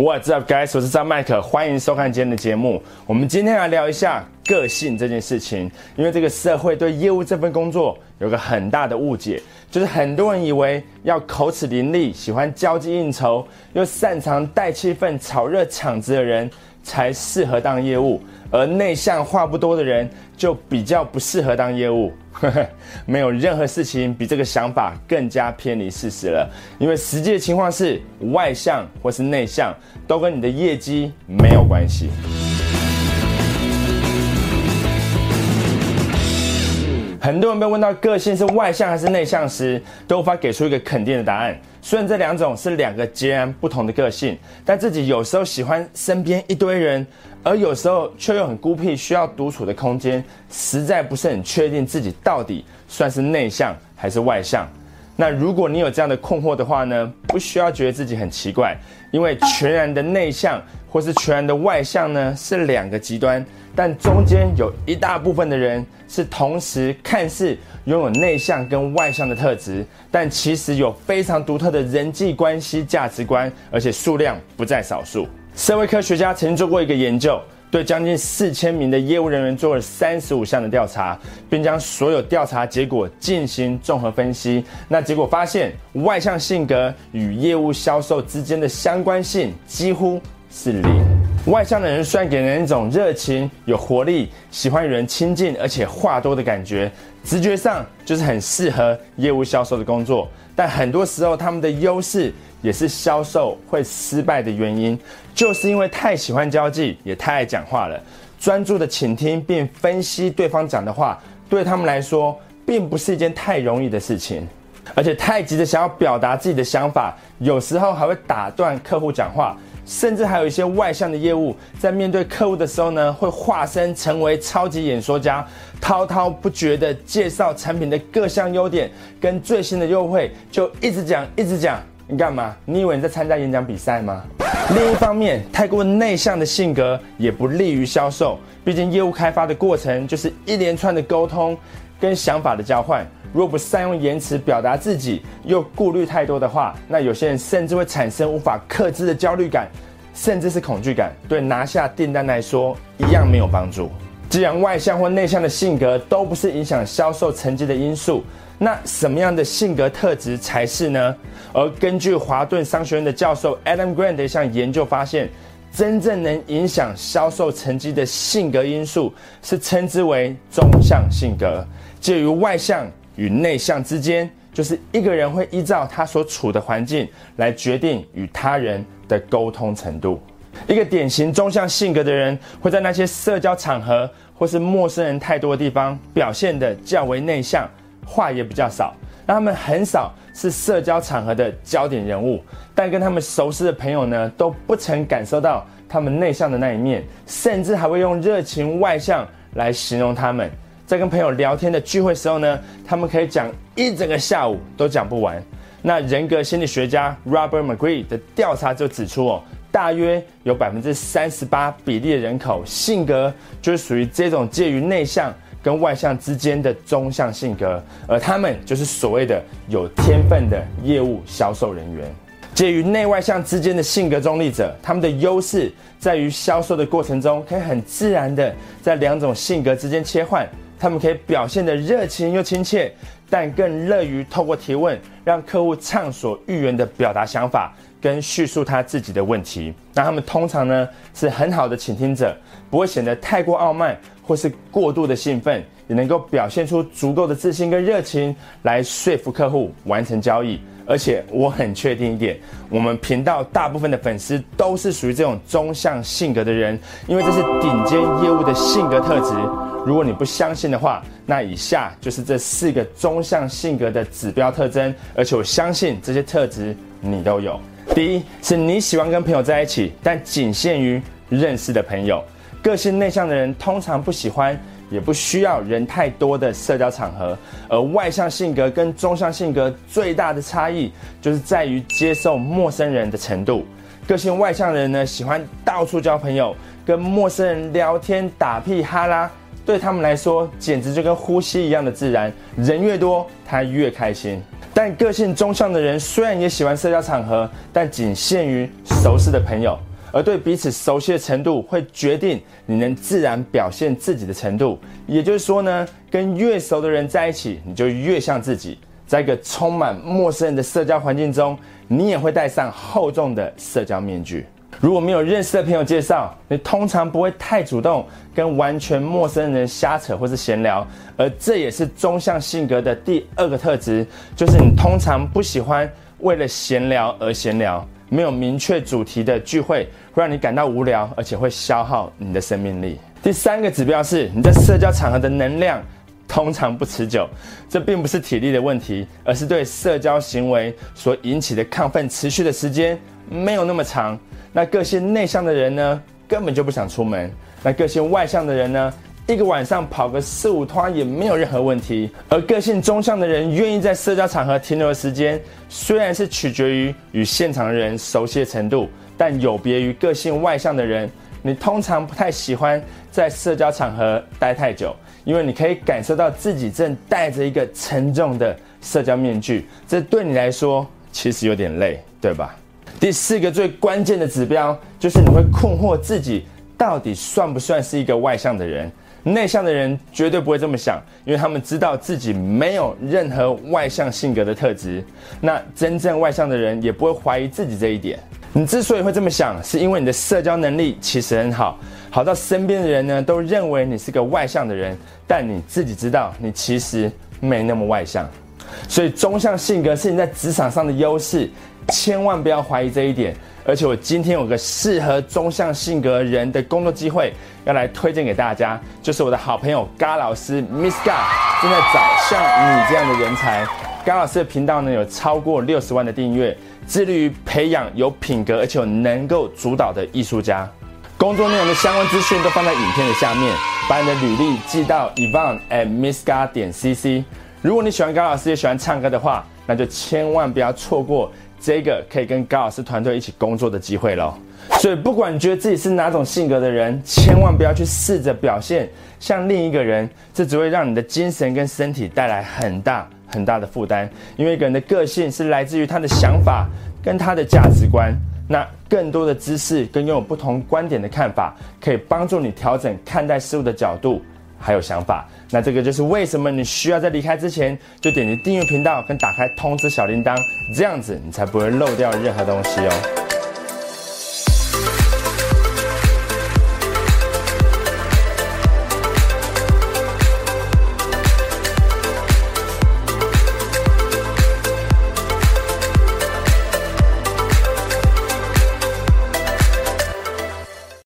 What's up, guys？我是张麦克，欢迎收看今天的节目。我们今天来聊一下个性这件事情，因为这个社会对业务这份工作有个很大的误解，就是很多人以为要口齿伶俐、喜欢交际应酬、又擅长带气氛、炒热场子的人才适合当业务，而内向话不多的人就比较不适合当业务。没有任何事情比这个想法更加偏离事实了，因为实际的情况是，外向或是内向都跟你的业绩没有关系。很多人被问到个性是外向还是内向时，都无法给出一个肯定的答案。虽然这两种是两个截然不同的个性，但自己有时候喜欢身边一堆人，而有时候却又很孤僻，需要独处的空间，实在不是很确定自己到底算是内向还是外向。那如果你有这样的困惑的话呢，不需要觉得自己很奇怪，因为全然的内向或是全然的外向呢，是两个极端。但中间有一大部分的人是同时看似拥有内向跟外向的特质，但其实有非常独特的人际关系价值观，而且数量不在少数。社会科学家曾经做过一个研究，对将近四千名的业务人员做了三十五项的调查，并将所有调查结果进行综合分析。那结果发现，外向性格与业务销售之间的相关性几乎是零。外向的人虽然给人一种热情、有活力、喜欢与人亲近，而且话多的感觉，直觉上就是很适合业务销售的工作。但很多时候，他们的优势也是销售会失败的原因，就是因为太喜欢交际，也太爱讲话了。专注的倾听并分析对方讲的话，对他们来说并不是一件太容易的事情，而且太急着想要表达自己的想法，有时候还会打断客户讲话。甚至还有一些外向的业务，在面对客户的时候呢，会化身成为超级演说家，滔滔不绝地介绍产品的各项优点跟最新的优惠，就一直讲一直讲。你干嘛？你以为你在参加演讲比赛吗？另一方面，太过内向的性格也不利于销售，毕竟业务开发的过程就是一连串的沟通跟想法的交换。若不善用言辞表达自己，又顾虑太多的话，那有些人甚至会产生无法克制的焦虑感，甚至是恐惧感，对拿下订单来说一样没有帮助。既然外向或内向的性格都不是影响销售成绩的因素，那什么样的性格特质才是呢？而根据华顿商学院的教授 Adam Grant 的一项研究发现，真正能影响销售成绩的性格因素是称之为中向性格，介于外向。与内向之间，就是一个人会依照他所处的环境来决定与他人的沟通程度。一个典型中向性格的人，会在那些社交场合或是陌生人太多的地方表现得较为内向，话也比较少。那他们很少是社交场合的焦点人物，但跟他们熟识的朋友呢，都不曾感受到他们内向的那一面，甚至还会用热情外向来形容他们。在跟朋友聊天的聚会时候呢，他们可以讲一整个下午都讲不完。那人格心理学家 Robert McGree 的调查就指出哦，大约有百分之三十八比例的人口性格就是属于这种介于内向跟外向之间的中向性格，而他们就是所谓的有天分的业务销售人员。介于内外向之间的性格中立者，他们的优势在于销售的过程中可以很自然的在两种性格之间切换。他们可以表现得热情又亲切，但更乐于透过提问让客户畅所欲言的表达想法跟叙述他自己的问题。那他们通常呢是很好的倾听者，不会显得太过傲慢或是过度的兴奋，也能够表现出足够的自信跟热情来说服客户完成交易。而且我很确定一点，我们频道大部分的粉丝都是属于这种中向性格的人，因为这是顶尖业务的性格特质。如果你不相信的话，那以下就是这四个中向性格的指标特征，而且我相信这些特质你都有。第一，是你喜欢跟朋友在一起，但仅限于认识的朋友。个性内向的人通常不喜欢，也不需要人太多的社交场合。而外向性格跟中向性格最大的差异，就是在于接受陌生人的程度。个性外向的人呢，喜欢到处交朋友，跟陌生人聊天打屁哈拉。对他们来说，简直就跟呼吸一样的自然。人越多，他越开心。但个性中向的人虽然也喜欢社交场合，但仅限于熟识的朋友。而对彼此熟悉的程度会决定你能自然表现自己的程度。也就是说呢，跟越熟的人在一起，你就越像自己。在一个充满陌生人的社交环境中，你也会戴上厚重的社交面具。如果没有认识的朋友介绍，你通常不会太主动跟完全陌生人瞎扯或是闲聊。而这也是中向性格的第二个特质，就是你通常不喜欢为了闲聊而闲聊。没有明确主题的聚会会让你感到无聊，而且会消耗你的生命力。第三个指标是你在社交场合的能量通常不持久，这并不是体力的问题，而是对社交行为所引起的亢奋持续的时间没有那么长。那个性内向的人呢，根本就不想出门；那个性外向的人呢？一个晚上跑个四五趟也没有任何问题，而个性中向的人愿意在社交场合停留的时间，虽然是取决于与现场的人熟悉程度，但有别于个性外向的人，你通常不太喜欢在社交场合待太久，因为你可以感受到自己正戴着一个沉重的社交面具，这对你来说其实有点累，对吧？第四个最关键的指标就是你会困惑自己到底算不算是一个外向的人。内向的人绝对不会这么想，因为他们知道自己没有任何外向性格的特质。那真正外向的人也不会怀疑自己这一点。你之所以会这么想，是因为你的社交能力其实很好，好到身边的人呢都认为你是个外向的人，但你自己知道你其实没那么外向。所以中向性格是你在职场上的优势，千万不要怀疑这一点。而且我今天有个适合中向性格人的工作机会，要来推荐给大家，就是我的好朋友嘎老师 Miss Ga 正在找像你这样的人才。嘎老师的频道呢有超过六十万的订阅，致力于培养有品格而且能够主导的艺术家。工作内容的相关资讯都放在影片的下面，把你的履历寄到 Evan at Missga 点 cc。如果你喜欢高老师也喜欢唱歌的话，那就千万不要错过。这个可以跟高老师团队一起工作的机会喽。所以，不管你觉得自己是哪种性格的人，千万不要去试着表现像另一个人，这只会让你的精神跟身体带来很大很大的负担。因为一个人的个性是来自于他的想法跟他的价值观。那更多的知识跟拥有不同观点的看法，可以帮助你调整看待事物的角度。还有想法，那这个就是为什么你需要在离开之前就点击订阅频道跟打开通知小铃铛，这样子你才不会漏掉任何东西哦。